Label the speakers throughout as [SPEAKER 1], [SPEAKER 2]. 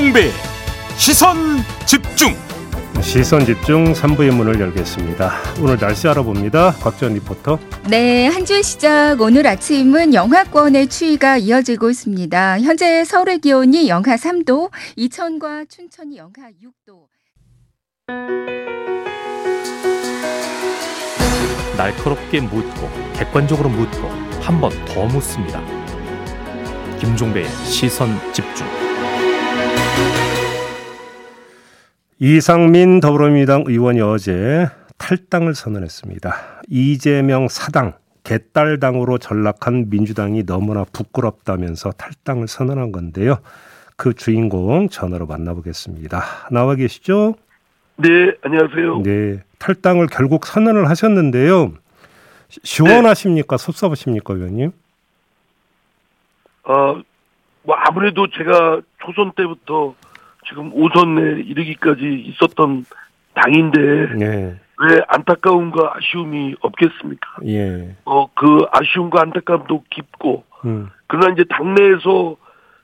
[SPEAKER 1] 김종배 시선 집중
[SPEAKER 2] 시선 집중 3부의 문을 열겠습니다. 오늘 날씨 알아봅니다. 곽전 리포터.
[SPEAKER 3] 네, 한 주의 시작 오늘 아침은 영하권의 추위가 이어지고 있습니다. 현재 서울의 기온이 영하 3도, 이천과 춘천이 영하 6도.
[SPEAKER 4] 날카롭게 묻고 객관적으로 묻고 한 번 더 묻습니다. 김종배의 시선 집중.
[SPEAKER 2] 이상민 더불어민주당 의원이 어제 탈당을 선언했습니다. 이재명 사당, 개딸당으로 전락한 민주당이 너무나 부끄럽다면서 탈당을 선언한 건데요. 그 주인공 전화로 만나보겠습니다. 나와 계시죠?
[SPEAKER 5] 네, 안녕하세요.
[SPEAKER 2] 네, 탈당을 결국 선언을 하셨는데요. 시원하십니까? 네. 섭섭하십니까, 의원님?
[SPEAKER 5] 어, 뭐 아무래도 제가 초선 때부터 지금 오선에 이르기까지 있었던 당인데 네. 왜 안타까움과 아쉬움이 없겠습니까? 예. 어, 그 아쉬움과 안타까움도 깊고 음. 그러나 이제 당내에서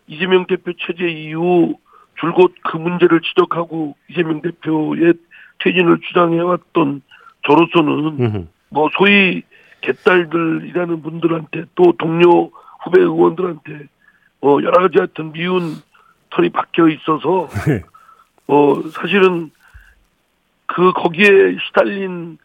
[SPEAKER 5] 이재명 대표 체제 이후 줄곧 그 문제를 지적하고 이재명 대표의 퇴진을 주장해왔던 저로서는 음흠. 뭐 소위 개딸들이라는 분들한테 또 동료 후배 의원들한테 뭐 여러 가지 하여튼 미운 털이 박혀 있어서 네. 어 사실은 그 거기에 시달린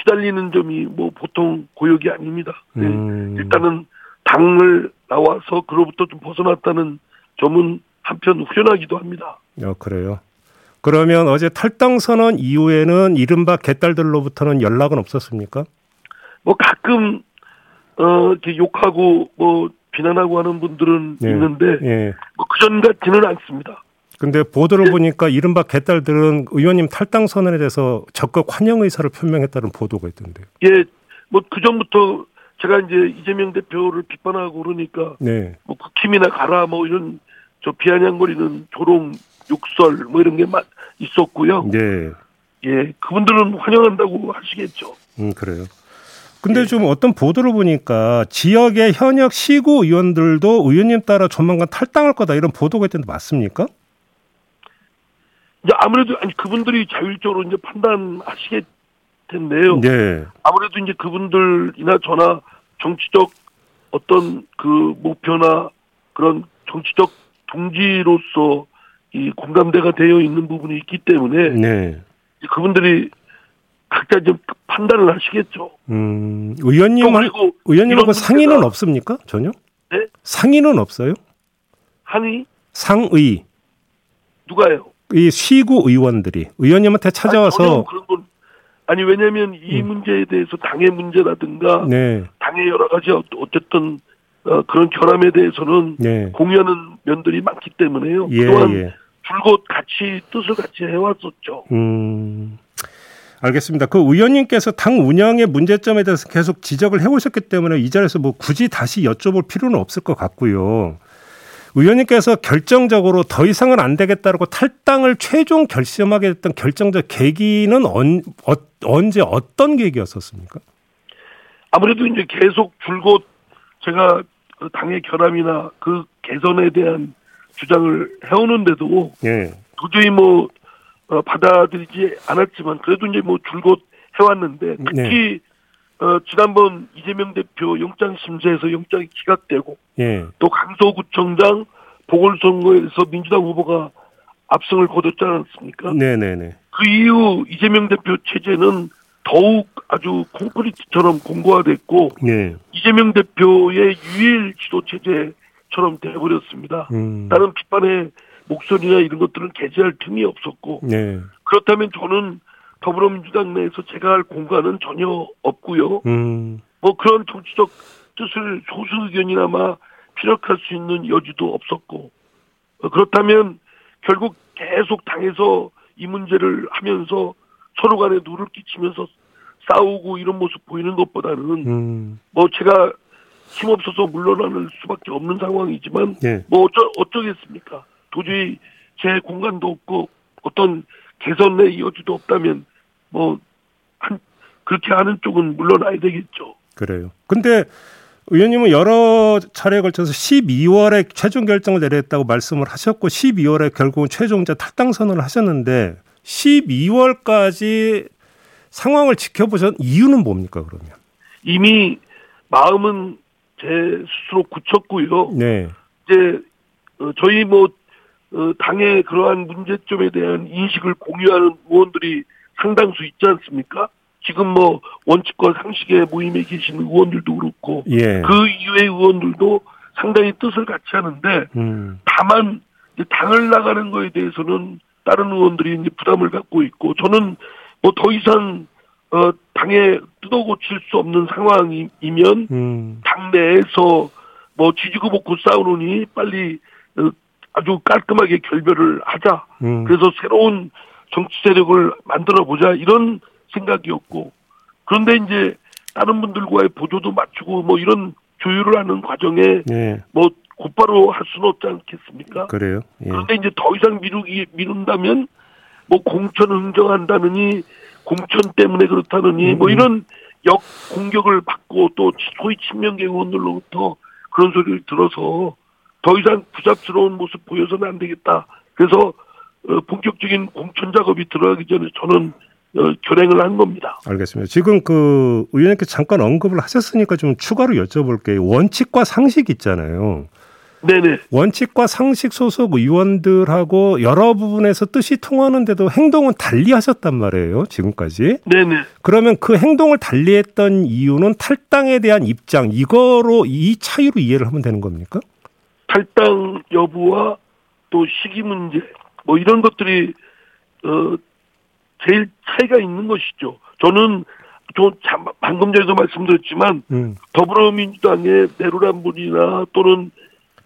[SPEAKER 5] 시달리는 점이 뭐 보통 고역이 아닙니다. 네. 음. 일단은 당을 나와서 그로부터 좀 벗어났다는 점은 한편 후련하기도 합니다.
[SPEAKER 2] 어 그래요. 그러면 어제 탈당 선언 이후에는 이른바 개딸들로부터는 연락은 없었습니까?
[SPEAKER 5] 뭐 가끔 어 이렇게 욕하고 뭐 비난하고 하는 분들은 네. 있는데 네. 뭐 그전 같지는 않습니다.
[SPEAKER 2] 근데 보도를 네. 보니까 이른바 개딸들은 의원님 탈당 선언에 대해서 적극 환영 의사를 표명했다는 보도가 있던데요.
[SPEAKER 5] 예, 뭐 그 전부터 제가 이제 이재명 대표를 비판하고 그러니까 네. 뭐 국힘이나 가라 뭐 이런 저 비아냥거리는 조롱 욕설 뭐 이런 게 있었고요. 네. 예, 그분들은 환영한다고 하시겠죠.
[SPEAKER 2] 음, 그래요. 근데 네. 좀 어떤 보도를 보니까 지역의 현역 시구 의원들도 의원님 따라 조만간 탈당할 거다 이런 보도가 있던데 맞습니까?
[SPEAKER 5] 이제 아무래도 아니 그분들이 자율적으로 이제 판단하시겠 텐데요. 네. 아무래도 이제 그분들이나 저나 정치적 어떤 그 목표나 그런 정치적 동지로서 이 공감대가 되어 있는 부분이 있기 때문에 네. 그분들이 각자 좀 판단을 하시겠죠.
[SPEAKER 2] 음, 의원님은 의원님하고 상의는 없습니까? 전혀? 네? 상의는 없어요?
[SPEAKER 5] 상의?
[SPEAKER 2] 상의.
[SPEAKER 5] 누가요?
[SPEAKER 2] 이 시구 의원들이 의원님한테 찾아와서
[SPEAKER 5] 아니, 건 아니 왜냐하면 이 음. 문제에 대해서 당의 문제라든가 네. 당의 여러 가지 어쨌든 어, 그런 결함에 대해서는 네. 공유하는 면들이 많기 때문에요. 예, 그동안 예. 줄곧 같이 뜻을 같이 해왔었죠. 음.
[SPEAKER 2] 알겠습니다. 그 의원님께서 당 운영의 문제점에 대해서 계속 지적을 해오셨기 때문에 이 자리에서 뭐 굳이 다시 여쭤볼 필요는 없을 것 같고요. 의원님께서 결정적으로 더 이상은 안 되겠다고 탈당을 최종 결심하게 됐던 결정적 계기는 언, 어, 언제 어떤 계기였었습니까?
[SPEAKER 5] 아무래도 이제 계속 줄곧 제가 그 당의 결함이나 그 개선에 대한 주장을 해오는데도 예. 도저히 뭐 어, 받아들이지 않았지만 그래도 이제 뭐 줄곧 해왔는데 특히 네. 어, 지난번 이재명 대표 영장 심사에서 영장이 기각되고 예. 또 강서구청장 보궐선거에서 민주당 후보가 압승을 거뒀지 않았습니까? 네네네. 그 이후 이재명 대표 체제는 더욱 아주 콘크리트처럼 공고화됐고 네. 이재명 대표의 유일 지도 체제처럼 되어버렸습니다. 음. 다른 비판의 목소리나 이런 것들은 개재할 틈이 없었고 네. 그렇다면 저는 더불어민주당 내에서 제가 할 공간은 전혀 없고요. 음. 뭐 그런 정치적 뜻을 소수 의견이나마 피력할 수 있는 여지도 없었고 어, 그렇다면 결국 계속 당에서 이 문제를 하면서 서로 간에 누를 끼치면서 싸우고 이런 모습 보이는 것보다는 음. 뭐 제가 힘없어서 물러나는 수밖에 없는 상황이지만 네. 뭐 어쩌 어쩌겠습니까? 도저히 제 공간도 없고 어떤 개선의 여지도 없다면 뭐 한 그렇게 하는 쪽은 물러나야 되겠죠.
[SPEAKER 2] 그래요. 근데 의원님은 여러 차례에 걸쳐서 12월에 최종 결정을 내렸다고 말씀을 하셨고 12월에 결국은 최종자 탈당 선언을 하셨는데 12월까지 상황을 지켜보셨 이유는 뭡니까 그러면?
[SPEAKER 5] 이미 마음은 제 스스로 굳혔고요. 네. 이제 어, 저희 뭐 어, 당의 그러한 문제점에 대한 인식을 공유하는 의원들이 상당수 있지 않습니까? 지금 뭐 원칙과 상식의 모임에 계신 의원들도 그렇고 예. 그 이후의 의원들도 상당히 뜻을 같이 하는데 음. 다만 당을 나가는 거에 대해서는 다른 의원들이 이제 부담을 갖고 있고 저는 뭐 더 이상 어 당에 뜯어 고칠 수 없는 상황이면 음. 당 내에서 뭐 지지고 볶고 싸우느니 빨리 어, 아주 깔끔하게 결별을 하자. 음. 그래서 새로운 정치 세력을 만들어 보자 이런 생각이었고 그런데 이제 다른 분들과의 보조도 맞추고 뭐 이런 조율을 하는 과정에 네. 뭐 곧바로 할 수는 없지 않겠습니까?
[SPEAKER 2] 그래요.
[SPEAKER 5] 예. 그런데 이제 더 이상 미루기 미룬다면 뭐 공천 응정한다느니 공천 때문에 그렇다느니 음. 뭐 이런 역 공격을 받고 또 소위 친명계 의원들로부터 그런 소리를 들어서 더 이상 부잡스러운 모습 보여서는 안 되겠다. 그래서 어, 본격적인 공천 작업이 들어가기 전에 저는 어, 결행을 한 겁니다.
[SPEAKER 2] 알겠습니다. 지금 그 의원님께 잠깐 언급을 하셨으니까 좀 추가로 여쭤볼게요. 원칙과 상식 있잖아요.
[SPEAKER 5] 네네.
[SPEAKER 2] 원칙과 상식 소속 의원들하고 여러 부분에서 뜻이 통하는데도 행동은 달리 하셨단 말이에요, 지금까지.
[SPEAKER 5] 네네.
[SPEAKER 2] 그러면 그 행동을 달리 했던 이유는 탈당에 대한 입장, 이거로, 이 차이로 이해를 하면 되는 겁니까?
[SPEAKER 5] 탈당 여부와 또 시기 문제, 뭐 이런 것들이, 어, 제일 차이가 있는 것이죠. 저는 저 방금 전에도 말씀드렸지만 음. 더불어민주당의 내로남불이나 또는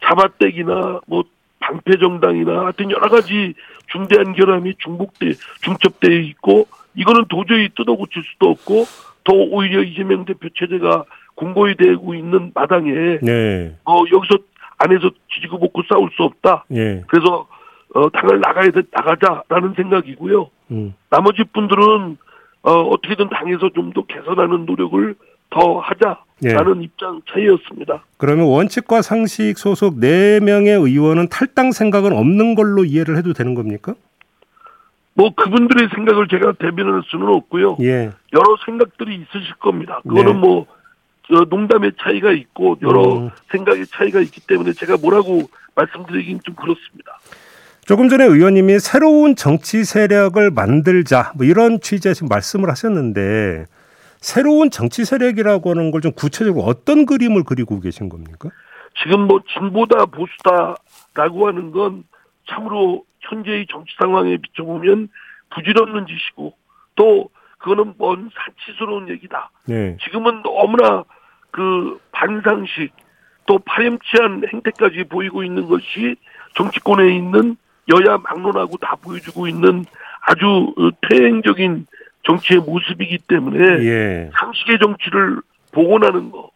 [SPEAKER 5] 자바떼기나 뭐 방패 정당이나 하여튼 여러 가지 중대한 결함이 중복돼 중첩되어 있고 이거는 도저히 뜯어고칠 수도 없고 더 오히려 이재명 대표 체제가 공고히 되고 있는 마당에 네. 어 여기서 안에서 지지고 볶고 싸울 수 없다. 네. 그래서 어 당을 나가야 돼 나가자라는 생각이고요. 음. 나머지 분들은 어 어떻게든 당에서 좀 더 개선하는 노력을 더 하자. 라는 예. 입장 차이였습니다.
[SPEAKER 2] 그러면 원칙과 상식 소속 4명의 의원은 탈당 생각은 없는 걸로 이해를 해도 되는 겁니까?
[SPEAKER 5] 뭐 그분들의 생각을 제가 대변할 수는 없고요. 예. 여러 생각들이 있으실 겁니다. 그거는 네. 뭐 농담의 차이가 있고 여러 음. 생각의 차이가 있기 때문에 제가 뭐라고 말씀드리긴 좀 그렇습니다.
[SPEAKER 2] 조금 전에 의원님이 새로운 정치 세력을 만들자 뭐 이런 취지의 지금 말씀을 하셨는데 새로운 정치 세력이라고 하는 걸 좀 구체적으로 어떤 그림을 그리고 계신 겁니까?
[SPEAKER 5] 지금 뭐 진보다 보수다라고 하는 건 참으로 현재의 정치 상황에 비춰보면 부질없는 짓이고 또 그거는 먼 사치스러운 얘기다. 네. 지금은 너무나 그 반상식 또 파렴치한 행태까지 보이고 있는 것이 정치권에 있는 여야 막론하고 다 보여주고 있는 아주 퇴행적인 정치의 모습이기 때문에 예. 상식의 정치를 복원하는 거,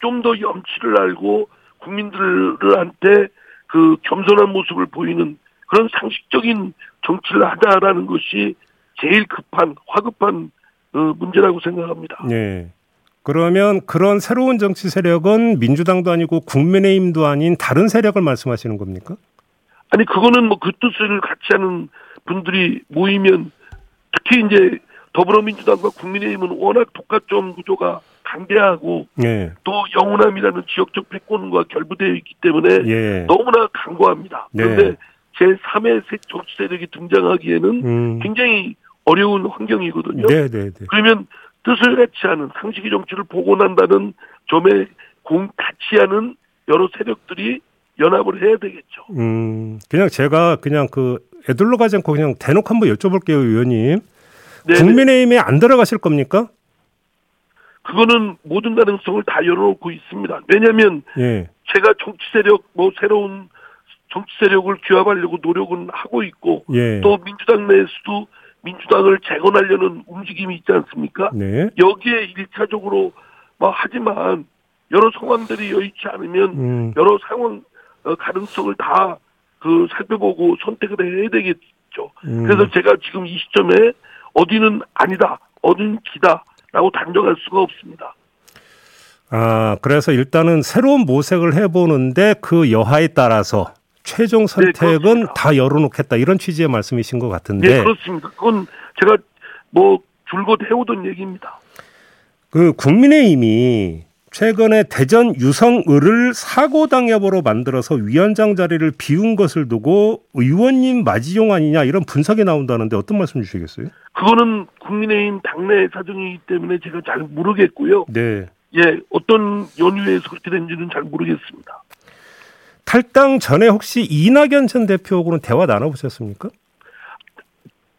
[SPEAKER 5] 좀 더 염치를 알고 국민들한테 그 겸손한 모습을 보이는 그런 상식적인 정치를 하자라는 것이 제일 급한 화급한 어, 문제라고 생각합니다.
[SPEAKER 2] 네. 그러면 그런 새로운 정치 세력은 민주당도 아니고 국민의힘도 아닌 다른 세력을 말씀하시는 겁니까?
[SPEAKER 5] 아니 그거는 뭐 그 뜻을 같이 하는 분들이 모이면 특히 이제 더불어민주당과 국민의힘은 워낙 독과점 구조가 강대하고 예. 또 영호남이라는 지역적 패권과 결부되어 있기 때문에 예. 너무나 강고합니다. 네. 그런데 제3의 정치 세력이 등장하기에는 음. 굉장히 어려운 환경이거든요. 네, 네, 네. 그러면 뜻을 같이 하는 상식의 정치를 복원한다는 점에 공 같이 하는 여러 세력들이 연합을 해야 되겠죠.
[SPEAKER 2] 음, 그냥 제가 그냥 그 애들로 가지 않고 그냥 대놓고 한번 여쭤볼게요, 의원님. 네네. 국민의힘에 안 들어가실 겁니까?
[SPEAKER 5] 그거는 모든 가능성을 다 열어놓고 있습니다. 왜냐하면 예. 제가 정치 세력 뭐 새로운 정치 세력을 규합하려고 노력은 하고 있고 예. 또 민주당 내에서도 민주당을 재건하려는 움직임이 있지 않습니까? 네. 여기에 일차적으로 뭐 하지만 여러 상황들이 여의치 않으면 음. 여러 상황 어, 가능성을 다 그 살펴보고 선택을 해야 되겠죠. 음. 그래서 제가 지금 이 시점에 어디는 아니다, 어디는 기다라고 단정할 수가 없습니다.
[SPEAKER 2] 아, 그래서 일단은 새로운 모색을 해보는데 그 여하에 따라서 최종 네, 선택은 네, 다 열어놓겠다 이런 취지의 말씀이신 것 같은데.
[SPEAKER 5] 네, 그렇습니다. 그건 제가 뭐 줄곧 해오던 얘기입니다.
[SPEAKER 2] 그 국민의힘이 최근에 대전 유성을을 사고당 여보로 만들어서 위원장 자리를 비운 것을 두고 의원님 맞이용 아니냐 이런 분석이 나온다는데 어떤 말씀 주시겠어요?
[SPEAKER 5] 그거는 국민의힘 당내 사정이기 때문에 제가 잘 모르겠고요. 네. 예, 어떤 연유에서 그렇게 된지는 잘 모르겠습니다.
[SPEAKER 2] 탈당 전에 혹시 이낙연 전 대표하고는 대화 나눠보셨습니까?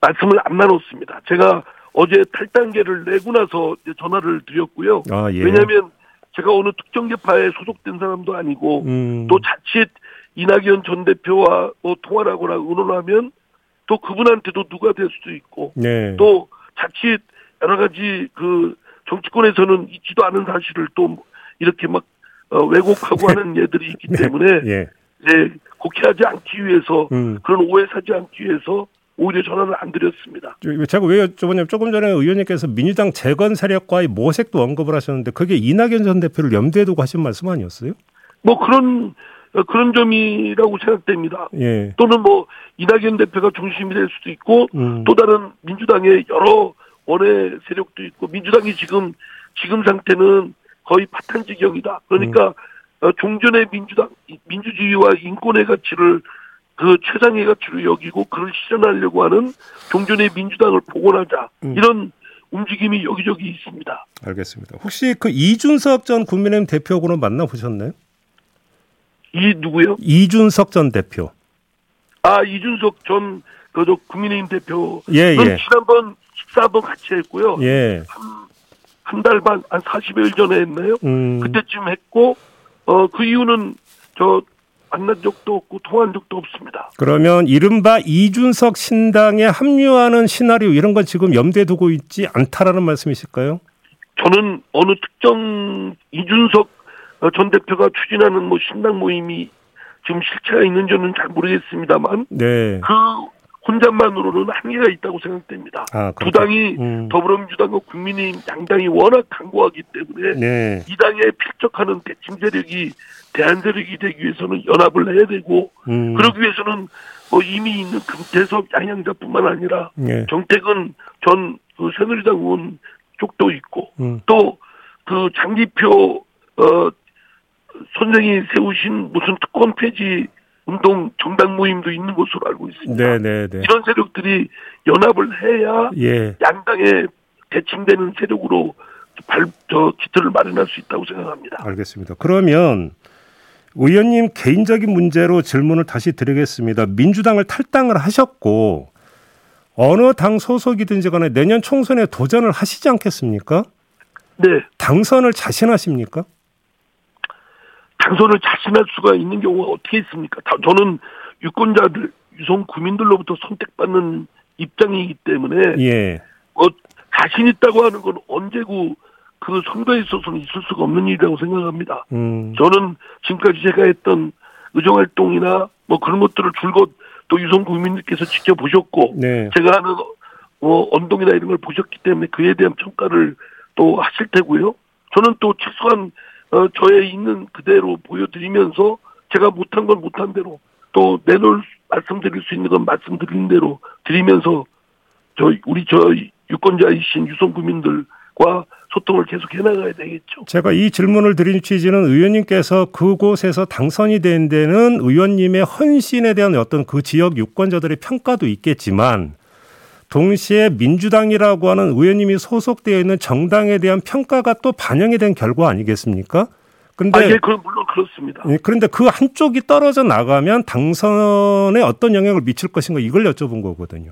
[SPEAKER 5] 말씀을 안 나눴습니다. 제가 어제 탈당계를 내고 나서 전화를 드렸고요. 아, 예. 왜냐하면 제가 어느 특정 계파에 소속된 사람도 아니고 음. 또 자칫 이낙연 전 대표와 뭐 통화를 하거나 의논하면 또 그분한테도 누가 될 수도 있고 네. 또 자칫 여러 가지 그 정치권에서는 있지도 않은 사실을 또 이렇게 막 어, 왜곡하고 하는 예들이 있기 네. 때문에 예. 이제 곡해하지 않기 위해서 음. 그런 오해 사지 않기 위해서 오히려 전화를 안 드렸습니다.
[SPEAKER 2] 제가 왜 여쭤보냐면 조금 전에 의원님께서 민주당 재건 세력과의 모색도 언급을 하셨는데 그게 이낙연 전 대표를 염두에 두고 하신 말씀 아니었어요?
[SPEAKER 5] 뭐 그런 그런 점이라고 생각됩니다. 예. 또는 뭐 이낙연 대표가 중심이 될 수도 있고 음. 또 다른 민주당의 여러 원외 세력도 있고 민주당이 지금 지금 상태는 거의 파탄 지경이다. 그러니까 음. 종전의 민주당 민주주의와 인권의 가치를 그 최상의 가치로 여기고 그를 실현하려고 하는 종전의 민주당을 복원하자 음. 이런 움직임이 여기저기 있습니다.
[SPEAKER 2] 알겠습니다. 혹시 그 이준석 전 국민의힘 대표하고는 만나 보셨나요?
[SPEAKER 5] 이 누구요?
[SPEAKER 2] 이준석 전 대표.
[SPEAKER 5] 아 이준석 전 그저 국민의힘 대표. 예 예. 지난번 식사 한번 같이 했고요. 예. 한 달 반, 한 40일 전에 했나요? 음. 그때쯤 했고, 어, 그 이유는 저 만난 적도 없고 통한 적도 없습니다.
[SPEAKER 2] 그러면 이른바 이준석 신당에 합류하는 시나리오 이런 건 지금 염두에 두고 있지 않다라는 말씀이실까요?
[SPEAKER 5] 저는 어느 특정 이준석 전 대표가 추진하는 뭐 신당 모임이 지금 실체가 있는지는 잘 모르겠습니다,만 네. 그 혼자만으로는 한계가 있다고 생각됩니다. 아, 두 당이 음. 더불어민주당과 국민의힘 양당이 워낙 강고하기 때문에 네. 이 당에 필적하는 대칭 세력이 대한 세력이 되기 위해서는 연합을 해야 되고 음. 그러기 위해서는 뭐 이미 있는 금태섭 양양자뿐만 아니라 네. 정택은 전 그 새누리당 의원 쪽도 있고 음. 또그 장기표 어 선생이 세우신 무슨 특권 폐지 운동 정당 모임도 있는 것으로 알고 있습니다. 네네네. 네, 네. 이런 세력들이 연합을 해야 예. 양당에 대칭되는 세력으로 발, 저, 기틀을 마련할 수 있다고 생각합니다.
[SPEAKER 2] 알겠습니다. 그러면 의원님 개인적인 문제로 질문을 다시 드리겠습니다. 민주당을 탈당을 하셨고 어느 당 소속이든지 간에 내년 총선에 도전을 하시지 않겠습니까?
[SPEAKER 5] 네.
[SPEAKER 2] 당선을 자신하십니까?
[SPEAKER 5] 당선을 자신할 수가 있는 경우가 어떻게 있습니까? 저는 유권자들, 유성 구민들로부터 선택받는 입장이기 때문에 예. 뭐 자신 있다고 하는 건 언제고 그 선거에 있어서는 있을 수가 없는 일이라고 생각합니다. 음. 저는 지금까지 제가 했던 의정 활동이나 뭐 그런 것들을 줄곧 또 유성 국민들께서 지켜보셨고 네. 제가 하는 뭐 언동이나 이런 걸 보셨기 때문에 그에 대한 평가를 또 하실 테고요. 저는 또 최소한 어, 저의 있는 그대로 보여드리면서 제가 못한 건 못한 대로 또 내놓을 말씀드릴 수 있는 건 말씀드린 대로 드리면서 저 우리 저 유권자이신 유성 국민들과 소통을 계속 해나가야 되겠죠.
[SPEAKER 2] 제가 이 질문을 드린 취지는 의원님께서 그곳에서 당선이 된 데는 의원님의 헌신에 대한 어떤 그 지역 유권자들의 평가도 있겠지만 동시에 민주당이라고 하는 의원님이 소속되어 있는 정당에 대한 평가가 또 반영이 된 결과 아니겠습니까?
[SPEAKER 5] 근데 아, 예, 그럼 물론 그렇습니다.
[SPEAKER 2] 예, 그런데 그 한쪽이 떨어져 나가면 당선에 어떤 영향을 미칠 것인가 이걸 여쭤본 거거든요.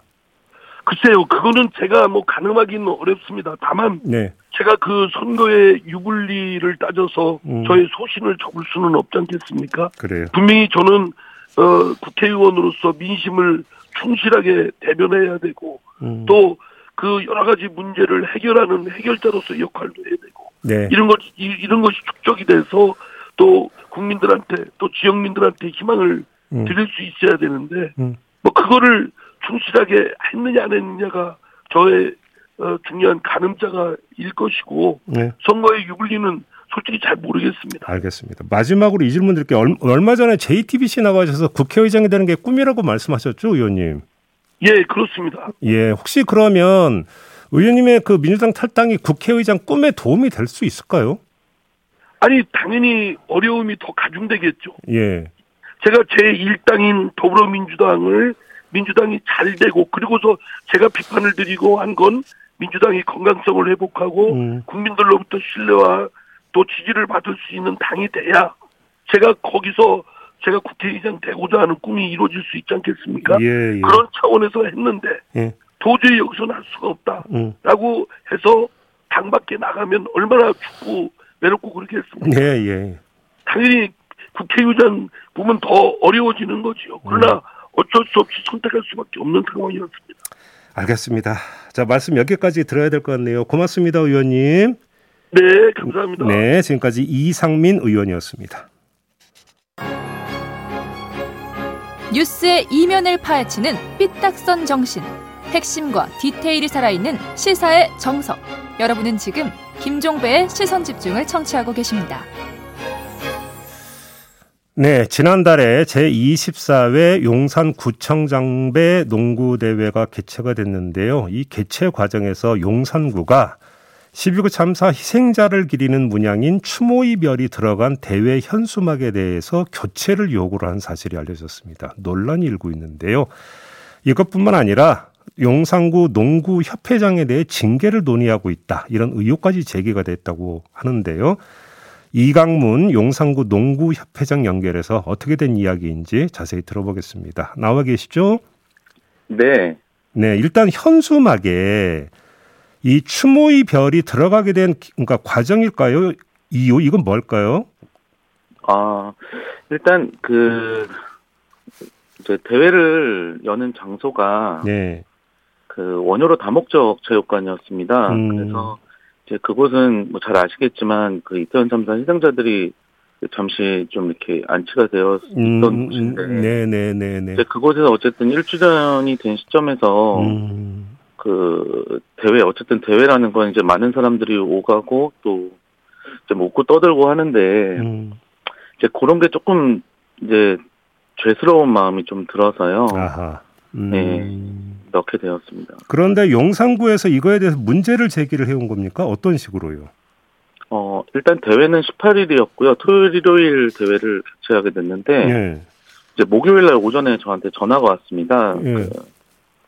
[SPEAKER 5] 글쎄요, 그거는 제가 뭐 가늠하기는 어렵습니다. 다만 네. 제가 그 선거의 유불리를 따져서 음. 저의 소신을 적을 수는 없지 않겠습니까?
[SPEAKER 2] 그래요.
[SPEAKER 5] 분명히 저는 어, 국회의원으로서 민심을 충실하게 대변해야 되고 음. 또그 여러 가지 문제를 해결하는 해결자로서 역할도 해야 되고 네. 이런 것 이런 것이 축적이 돼서 또 국민들한테 또 지역민들한테 희망을 음. 드릴 수 있어야 되는데 음. 뭐 그거를 충실하게 했느냐 안 했느냐가 저의 어, 중요한 가늠자가 일 것이고 네. 선거의 유불리는 솔직히 잘 모르겠습니다.
[SPEAKER 2] 알겠습니다. 마지막으로 이 질문 드릴게요. 얼마 전에 JTBC 나가셔서 국회의장이 되는 게 꿈이라고 말씀하셨죠, 의원님?
[SPEAKER 5] 예, 그렇습니다.
[SPEAKER 2] 예, 혹시 그러면 의원님의 그 민주당 탈당이 국회의장 꿈에 도움이 될 수 있을까요?
[SPEAKER 5] 아니, 당연히 어려움이 더 가중되겠죠.
[SPEAKER 2] 예.
[SPEAKER 5] 제가 제 일당인 더불어민주당을 민주당이 잘 되고 그리고서 제가 비판을 드리고 한 건 민주당이 건강성을 회복하고 음. 국민들로부터 신뢰와 또 지지를 받을 수 있는 당이 돼야 제가 거기서 제가 국회의장 되고자 하는 꿈이 이루어질 수 있지 않겠습니까?
[SPEAKER 2] 예, 예.
[SPEAKER 5] 그런 차원에서 했는데 예. 도저히 여기서는 할 수가 없다라고 음. 해서 당 밖에 나가면 얼마나 춥고 외롭고 그렇겠습니까?
[SPEAKER 2] 예, 예.
[SPEAKER 5] 당연히 국회의장 보면 더 어려워지는 거지요. 그러나 음. 어쩔 수 없이 선택할 수밖에 없는 상황이었습니다.
[SPEAKER 2] 알겠습니다. 자, 말씀 여기까지 들어야 될 것 같네요. 고맙습니다, 의원님.
[SPEAKER 5] 네, 감사합니다.
[SPEAKER 2] 네, 지금까지 이상민 의원이었습니다.
[SPEAKER 6] 뉴스의 이면을 파헤치는 삐딱선 정신. 핵심과 디테일이 살아있는 시사의 정석. 여러분은 지금 김종배의 시선 집중을 청취하고 계십니다.
[SPEAKER 2] 네, 지난달에 제24회 용산구청장배 농구대회가 개최가 됐는데요. 이 개최 과정에서 용산구가 12구 참사 희생자를 기리는 문양인 추모의 별이 들어간 대회 현수막에 대해서 교체를 요구를 한 사실이 알려졌습니다. 논란이 일고 있는데요. 이것뿐만 아니라 용산구 농구 협회장에 대해 징계를 논의하고 있다. 이런 의혹까지 제기가 됐다고 하는데요. 이강문 용산구 농구 협회장 연결해서 어떻게 된 이야기인지 자세히 들어보겠습니다. 나와 계시죠?
[SPEAKER 7] 네.
[SPEAKER 2] 네, 일단 현수막에 이 추모의 별이 들어가게 된 그러니까 과정일까요? 이유 이건 뭘까요?
[SPEAKER 7] 아, 일단 그 대회를 여는 장소가 네. 그 원효로 다목적 체육관이었습니다. 음. 그래서 이제 그곳은 뭐 잘 아시겠지만 그 이태원 참사 희생자들이 잠시 좀 이렇게 안치가 되어 있던 음, 곳인데,
[SPEAKER 2] 네네네네.
[SPEAKER 7] 이제 그곳에서 어쨌든 1주년이 된 시점에서 음. 그 대회 어쨌든 대회라는 건 이제 많은 사람들이 오가고 또 이제 웃고 떠들고 하는데 음. 이제 그런 게 조금 이제 죄스러운 마음이 좀 들어서요.
[SPEAKER 2] 아하.
[SPEAKER 7] 음. 네. 넣게 되었습니다.
[SPEAKER 2] 그런데 용산구에서 이거에 대해서 문제를 제기를 해온 겁니까? 어떤 식으로요?
[SPEAKER 7] 어, 일단 대회는 18일이었고요. 토요일, 일요일 대회를 개최하게 됐는데, 네. 이제 목요일 날 오전에 저한테 전화가 왔습니다. 네. 그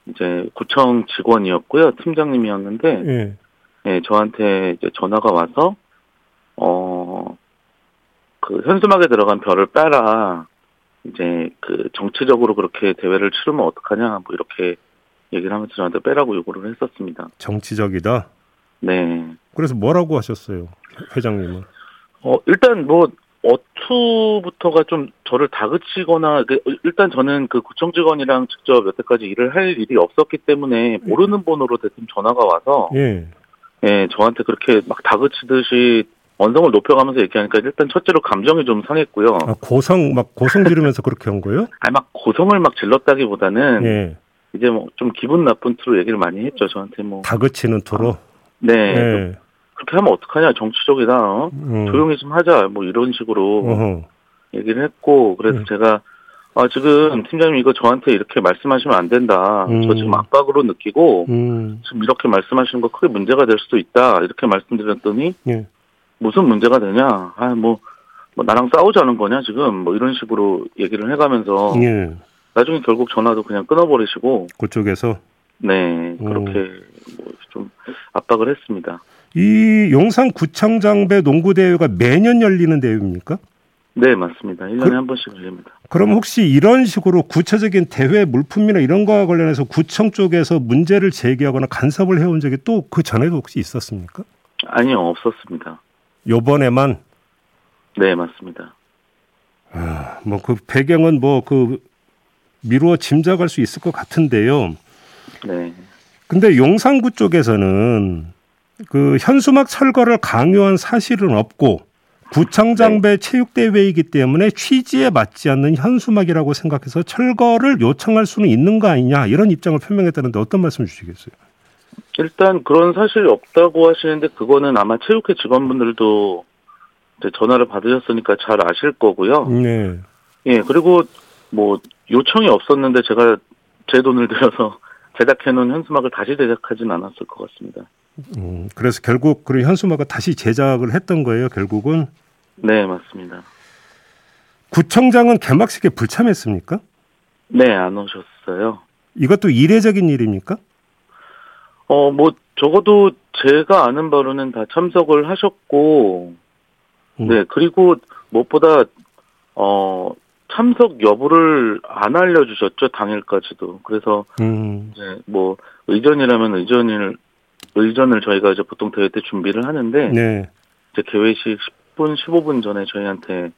[SPEAKER 7] 이제 구청 직원이었고요. 팀장님이었는데, 네. 네, 저한테 이제 전화가 와서, 어, 그 현수막에 들어간 별을 빼라. 이제 그 정치적으로 그렇게 대회를 치르면 어떡하냐, 뭐 이렇게 얘기를 하면서 저한테 빼라고 요구를 했었습니다.
[SPEAKER 2] 정치적이다?
[SPEAKER 7] 네.
[SPEAKER 2] 그래서 뭐라고 하셨어요, 회장님은?
[SPEAKER 7] 어, 일단 뭐, 어투부터가 좀 저를 다그치거나, 그, 일단 저는 그 구청 직원이랑 직접 여태까지 일을 할 일이 없었기 때문에 모르는 번호로 대뜸 전화가 와서, 예. 예, 저한테 그렇게 막 다그치듯이 언성을 높여가면서 얘기하니까 일단 첫째로 감정이 좀 상했고요.
[SPEAKER 2] 아, 고성, 막 고성 지르면서 그렇게 한 거예요?
[SPEAKER 7] 아니, 막 고성을 막 질렀다기보다는, 예. 이제 뭐 좀 기분 나쁜 투로 얘기를 많이 했죠. 저한테 뭐
[SPEAKER 2] 다그치는 투로. 아,
[SPEAKER 7] 네. 네. 그렇게 하면 어떡하냐 정치적이다. 어? 음. 조용히 좀 하자. 뭐 이런 식으로 어허. 얘기를 했고 그래서 음. 제가 아 지금 팀장님 이거 저한테 이렇게 말씀하시면 안 된다. 음. 저 지금 압박으로 느끼고 음. 지금 이렇게 말씀하시는 거 크게 문제가 될 수도 있다. 이렇게 말씀드렸더니 예. 무슨 문제가 되냐? 아뭐 뭐 나랑 싸우자는 거냐 지금 뭐 이런 식으로 얘기를 해가면서 예. 나중에 결국 전화도 그냥 끊어버리시고
[SPEAKER 2] 그쪽에서
[SPEAKER 7] 네 그렇게 뭐 좀 압박을 했습니다.
[SPEAKER 2] 이 용산 구청 장배 농구 대회가 매년 열리는 대회입니까?
[SPEAKER 7] 네 맞습니다. 1년에 그, 한 번씩 열립니다.
[SPEAKER 2] 그럼 혹시 이런 식으로 구체적인 대회 물품이나 이런 거와 관련해서 구청 쪽에서 문제를 제기하거나 간섭을 해온 적이 또 그 전에도 혹시 있었습니까?
[SPEAKER 7] 아니요 없었습니다.
[SPEAKER 2] 요번에만
[SPEAKER 7] 네 맞습니다.
[SPEAKER 2] 아, 뭐 그 배경은 뭐 그 미루어 짐작할 수 있을 것 같은데요.
[SPEAKER 7] 네.
[SPEAKER 2] 근데 용산구 쪽에서는 그 현수막 철거를 강요한 사실은 없고 구청 장배 네. 체육대회이기 때문에 취지에 맞지 않는 현수막이라고 생각해서 철거를 요청할 수는 있는 거 아니냐 이런 입장을 표명했다는데 어떤 말씀 주시겠어요?
[SPEAKER 7] 일단 그런 사실이 없다고 하시는데 그거는 아마 체육회 직원분들도 전화를 받으셨으니까 잘 아실 거고요. 네. 예, 그리고 뭐 요청이 없었는데 제가 제 돈을 들여서 제작해놓은 현수막을 다시 제작하진 않았을 것 같습니다.
[SPEAKER 2] 음, 그래서 결국 그 현수막을 다시 제작을 했던 거예요, 결국은?
[SPEAKER 7] 네, 맞습니다.
[SPEAKER 2] 구청장은 개막식에 불참했습니까?
[SPEAKER 7] 네, 안 오셨어요.
[SPEAKER 2] 이것도 이례적인 일입니까?
[SPEAKER 7] 어, 뭐, 적어도 제가 아는 바로는 다 참석을 하셨고, 음. 네, 그리고 무엇보다, 어, 참석 여부를 안 알려주셨죠, 당일까지도. 그래서, 음. 이제 뭐, 의전이라면 의전을, 의전을 저희가 이제 보통 대회 때 준비를 하는데, 네. 이제 개회식 10분, 15분 전에 저희한테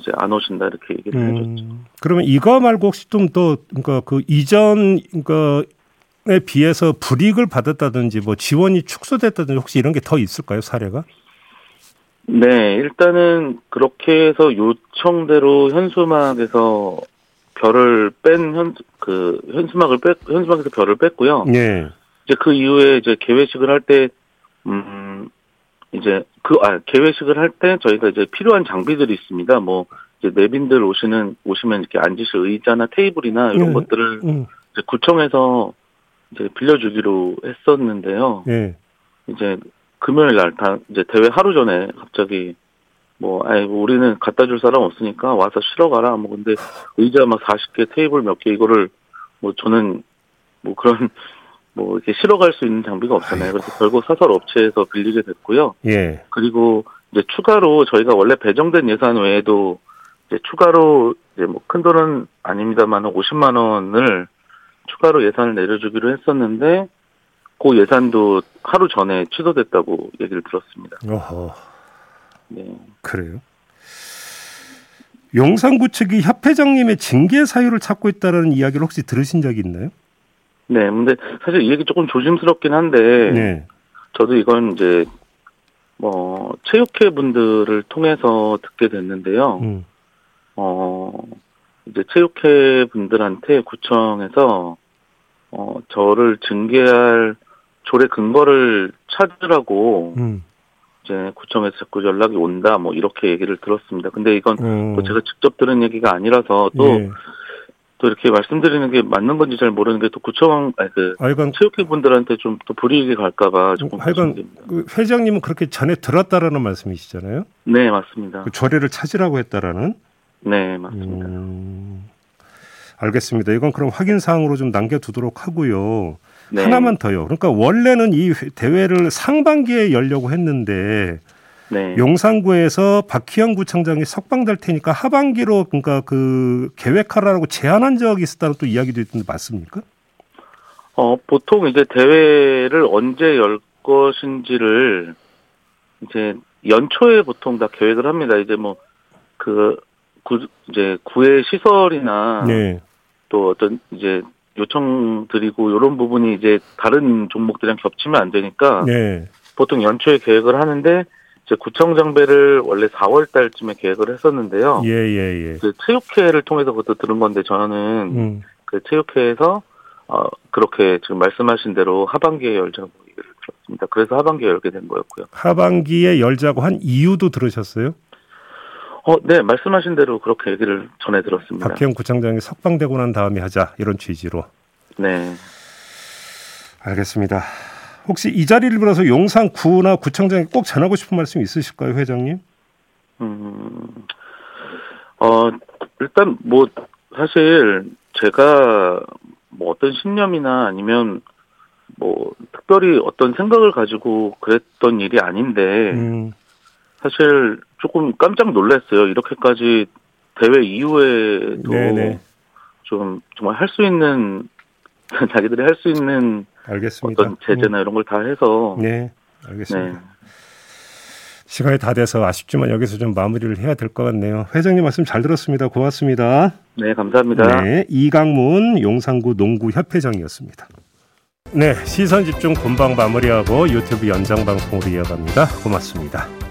[SPEAKER 7] 이제 안 오신다 이렇게 얘기를 음, 해줬죠.
[SPEAKER 2] 그러면 이거 말고 혹시 좀 더 그러니까 그 이전 그러니까에 비해서 불이익을 받았다든지 뭐 지원이 축소됐다든지 혹시 이런 게 더 있을까요 사례가?
[SPEAKER 7] 네, 일단은 그렇게 해서 요청대로 현수막에서 별을 뺀 현 그 현수막을 뺐 현수막에서 별을 뺐고요. 네. 이제 그 이후에 이제 개회식을 할 때 음, 이제 그, 아, 개회식을 할 때 저희가 이제 필요한 장비들이 있습니다. 뭐, 이제 내빈들 오시는, 오시면 이렇게 앉으실 의자나 테이블이나 이런 네. 것들을 음. 이제 구청에서 이제 빌려주기로 했었는데요. 네. 이제 금요일 날 다, 이제 대회 하루 전에 갑자기 뭐, 아이, 뭐 우리는 갖다 줄 사람 없으니까 와서 실어 가라. 뭐, 근데 의자 막 40개, 테이블 몇 개, 이거를 뭐 저는 뭐 그런 뭐 이렇게 실어갈 수 있는 장비가 없잖아요. 그래서 결국 사설 업체에서 빌리게 됐고요. 예. 그리고 이제 추가로 저희가 원래 배정된 예산 외에도 이제 추가로 이제 뭐 큰 돈은 아닙니다만 50만 원을 추가로 예산을 내려주기로 했었는데 그 예산도 하루 전에 취소됐다고 얘기를 들었습니다. 어허.
[SPEAKER 2] 네. 그래요? 용산구 측이 협회장님의 징계 사유를 찾고 있다는 이야기를 혹시 들으신 적이 있나요?
[SPEAKER 7] 네, 근데 사실 이 얘기 조금 조심스럽긴 한데, 네. 저도 이건 이제, 뭐, 체육회 분들을 통해서 듣게 됐는데요. 음. 어, 이제 체육회 분들한테 구청에서, 어, 저를 징계할 조례 근거를 찾으라고, 음. 이제 구청에서 자꾸 연락이 온다, 뭐, 이렇게 얘기를 들었습니다. 근데 이건 음. 뭐 제가 직접 들은 얘기가 아니라서 또, 네. 또 이렇게 말씀드리는 게 맞는 건지 잘 모르는 게 또 구청 아니 그 하여간 체육회 분들한테 좀 또 불이익이 갈까봐 조금
[SPEAKER 2] 하여간 그 회장님은 그렇게 전에 들었다라는 말씀이시잖아요.
[SPEAKER 7] 네 맞습니다.
[SPEAKER 2] 그 조례를 찾으라고 했다라는.
[SPEAKER 7] 네 맞습니다. 음,
[SPEAKER 2] 알겠습니다. 이건 그럼 확인 사항으로 좀 남겨두도록 하고요. 네. 하나만 더요. 그러니까 원래는 이 대회를 상반기에 열려고 했는데 네. 용산구에서 박희영 구청장이 석방될 테니까 하반기로 그러니까 그 계획하라고 제안한 적이 있었다는 또 이야기도 있던데 맞습니까?
[SPEAKER 7] 어 보통 이제 대회를 언제 열 것인지를 이제 연초에 보통 다 계획을 합니다. 이제 뭐 그 구, 이제 구의 시설이나 네. 또 어떤 이제 요청 드리고 이런 부분이 이제 다른 종목들이랑 겹치면 안 되니까 네. 보통 연초에 계획을 하는데 이제 구청 장배를 원래 4월 달쯤에 계획을 했었는데요. 예, 예, 예. 그 체육회를 통해서 그것도 들은 건데 저는 음. 그 체육회에서 어 그렇게 지금 말씀하신 대로 하반기에 열자고 얘기를 들었습니다. 그래서 하반기에 열게 된 거였고요.
[SPEAKER 2] 하반기에 열자고 한 이유도 들으셨어요?
[SPEAKER 7] 어, 네, 말씀하신 대로 그렇게 얘기를 전해 들었습니다.
[SPEAKER 2] 박희영 구청장이 석방되고 난 다음에 하자 이런 취지로.
[SPEAKER 7] 네.
[SPEAKER 2] 알겠습니다. 혹시 이 자리를 빌어서 용산 구나 구청장에 꼭 전하고 싶은 말씀 있으실까요, 회장님? 음,
[SPEAKER 7] 어, 일단 뭐 사실 제가 뭐 어떤 신념이나 아니면 뭐 특별히 어떤 생각을 가지고 그랬던 일이 아닌데 음. 사실 조금 깜짝 놀랐어요. 이렇게까지 대회 이후에도 네네. 좀 정말 할 수 있는 자기들이 할 수 있는 알겠습니다. 어떤 제재나 음. 이런 걸 다 해서
[SPEAKER 2] 네, 알겠습니다. 네. 시간이 다 돼서 아쉽지만 여기서 좀 마무리를 해야 될 것 같네요. 회장님 말씀 잘 들었습니다. 고맙습니다.
[SPEAKER 7] 네, 감사합니다. 네,
[SPEAKER 2] 이강문 용산구 농구 협회장이었습니다. 네, 시선 집중 본방 마무리하고 유튜브 연장 방송으로 이어갑니다. 고맙습니다.